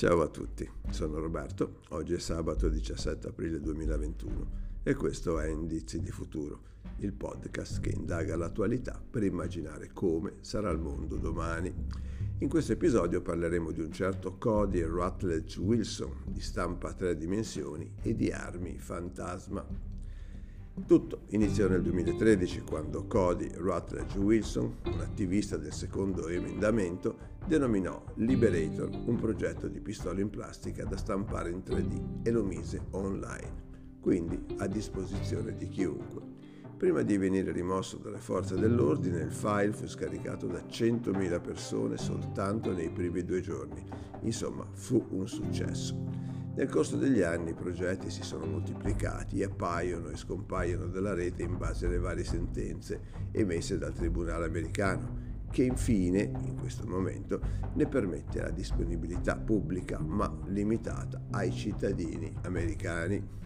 Ciao a tutti, sono Roberto, oggi è sabato 17 aprile 2021 e questo è Indizi di Futuro, il podcast che indaga l'attualità per immaginare come sarà il mondo domani. In questo episodio parleremo di un certo Cody Rutledge Wilson di stampa a tre dimensioni e di armi fantasma. Tutto iniziò nel 2013 quando Cody Rutledge Wilson, un attivista del secondo emendamento, denominò Liberator un progetto di pistola in plastica da stampare in 3D e lo mise online, quindi a disposizione di chiunque. Prima di venire rimosso dalle forze dell'ordine, il file fu scaricato da 100.000 persone soltanto nei primi due giorni. Insomma, fu un successo. Nel corso degli anni i progetti si sono moltiplicati e appaiono e scompaiono dalla rete in base alle varie sentenze emesse dal Tribunale americano, che infine, in questo momento, ne permette la disponibilità pubblica ma limitata ai cittadini americani.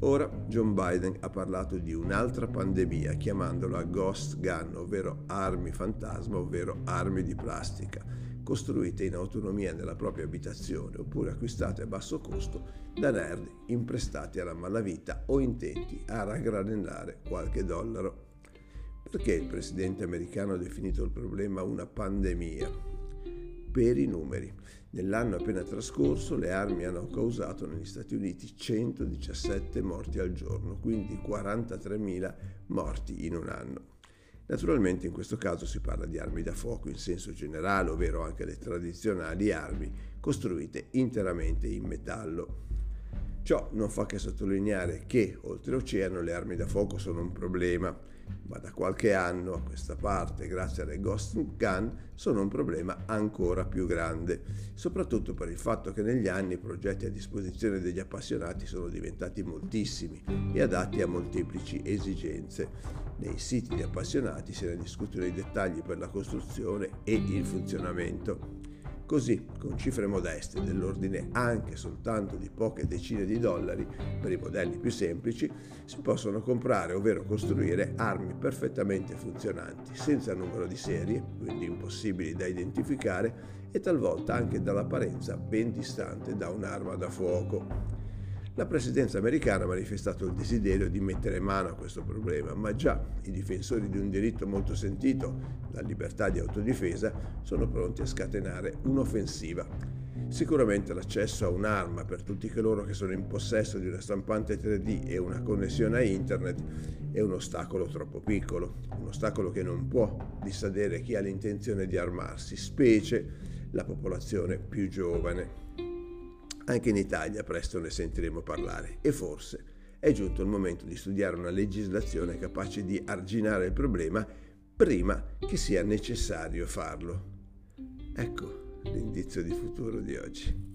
Ora John Biden ha parlato di un'altra pandemia chiamandola Ghost Gun, ovvero armi fantasma, ovvero armi di plastica costruite in autonomia nella propria abitazione oppure acquistate a basso costo da nerd imprestati alla malavita o intenti a raggranellare qualche dollaro. Perché il presidente americano ha definito il problema una pandemia? Per i numeri. Nell'anno appena trascorso le armi hanno causato negli Stati Uniti 117 morti al giorno, quindi 43.000 morti in un anno. Naturalmente in questo caso si parla di armi da fuoco in senso generale, ovvero anche le tradizionali armi costruite interamente in metallo. Ciò non fa che sottolineare che oltreoceano le armi da fuoco sono un problema, ma da qualche anno a questa parte, grazie alle Ghost Gun, sono un problema ancora più grande, soprattutto per il fatto che negli anni i progetti a disposizione degli appassionati sono diventati moltissimi e adatti a molteplici esigenze. Nei siti di appassionati se ne discutono i dettagli per la costruzione e il funzionamento. Così, con cifre modeste dell'ordine anche soltanto di poche decine di dollari per i modelli più semplici, si possono comprare, ovvero costruire armi perfettamente funzionanti, senza numero di serie, quindi impossibili da identificare e talvolta anche dall'apparenza ben distante da un'arma da fuoco. La presidenza americana ha manifestato il desiderio di mettere mano a questo problema, ma già i difensori di un diritto molto sentito, la libertà di autodifesa, sono pronti a scatenare un'offensiva. Sicuramente l'accesso a un'arma per tutti coloro che sono in possesso di una stampante 3D e una connessione a internet è un ostacolo troppo piccolo, un ostacolo che non può dissadere chi ha l'intenzione di armarsi, specie la popolazione più giovane. Anche in Italia presto ne sentiremo parlare e forse è giunto il momento di studiare una legislazione capace di arginare il problema prima che sia necessario farlo. Ecco l'indizio di futuro di oggi.